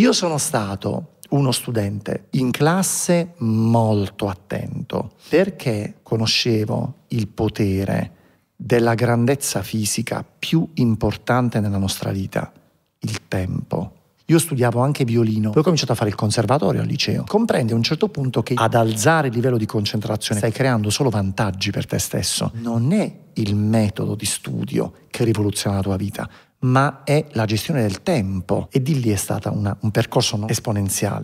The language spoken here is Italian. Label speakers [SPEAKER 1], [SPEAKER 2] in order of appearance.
[SPEAKER 1] Io sono stato uno studente in classe molto attento perché conoscevo il potere della grandezza fisica più importante nella nostra vita, il tempo. Io studiavo anche violino, poi ho cominciato a fare il conservatorio al liceo. Comprendi a un certo punto che ad alzare il livello di concentrazione stai creando solo vantaggi per te stesso. Non è il metodo di studio che rivoluziona la tua vita, ma è la gestione del tempo. E di lì è stato un percorso esponenziale.